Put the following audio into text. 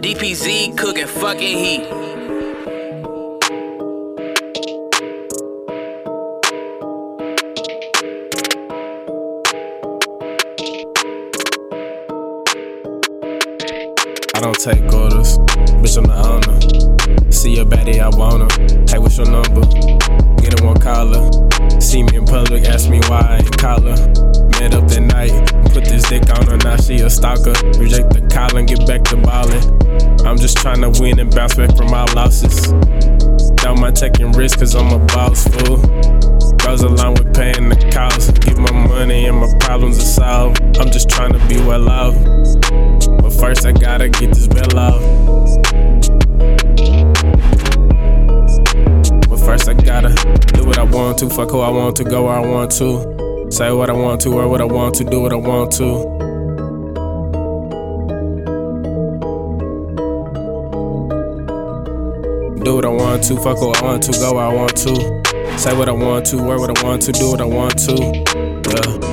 TZ cooking fucking heat. I don't take orders, bitch, I'm the owner. See your baddie, I her. Hey, what's your number? Get it one caller. See me in public, ask me why I ain't call her. Met up that night, put this dick on her, now she a stalker. Reject the call and get back to ballin'. I'm just tryna win and bounce back from my losses. Don't mind taking risks, cause I'm a boss, fool. Goes along with paying the cost. Give my money and my problems are solved. I'm just tryna be well off. But first, I gotta get this bell off. But first, I gotta do what I want to, fuck who I want to, go where I want to. Say what I want to, or what I want to, do what I want to. What I want to, fuck who I want to, go where I want to. Say what I want to, wear what I want to, do what I want to. Yeah.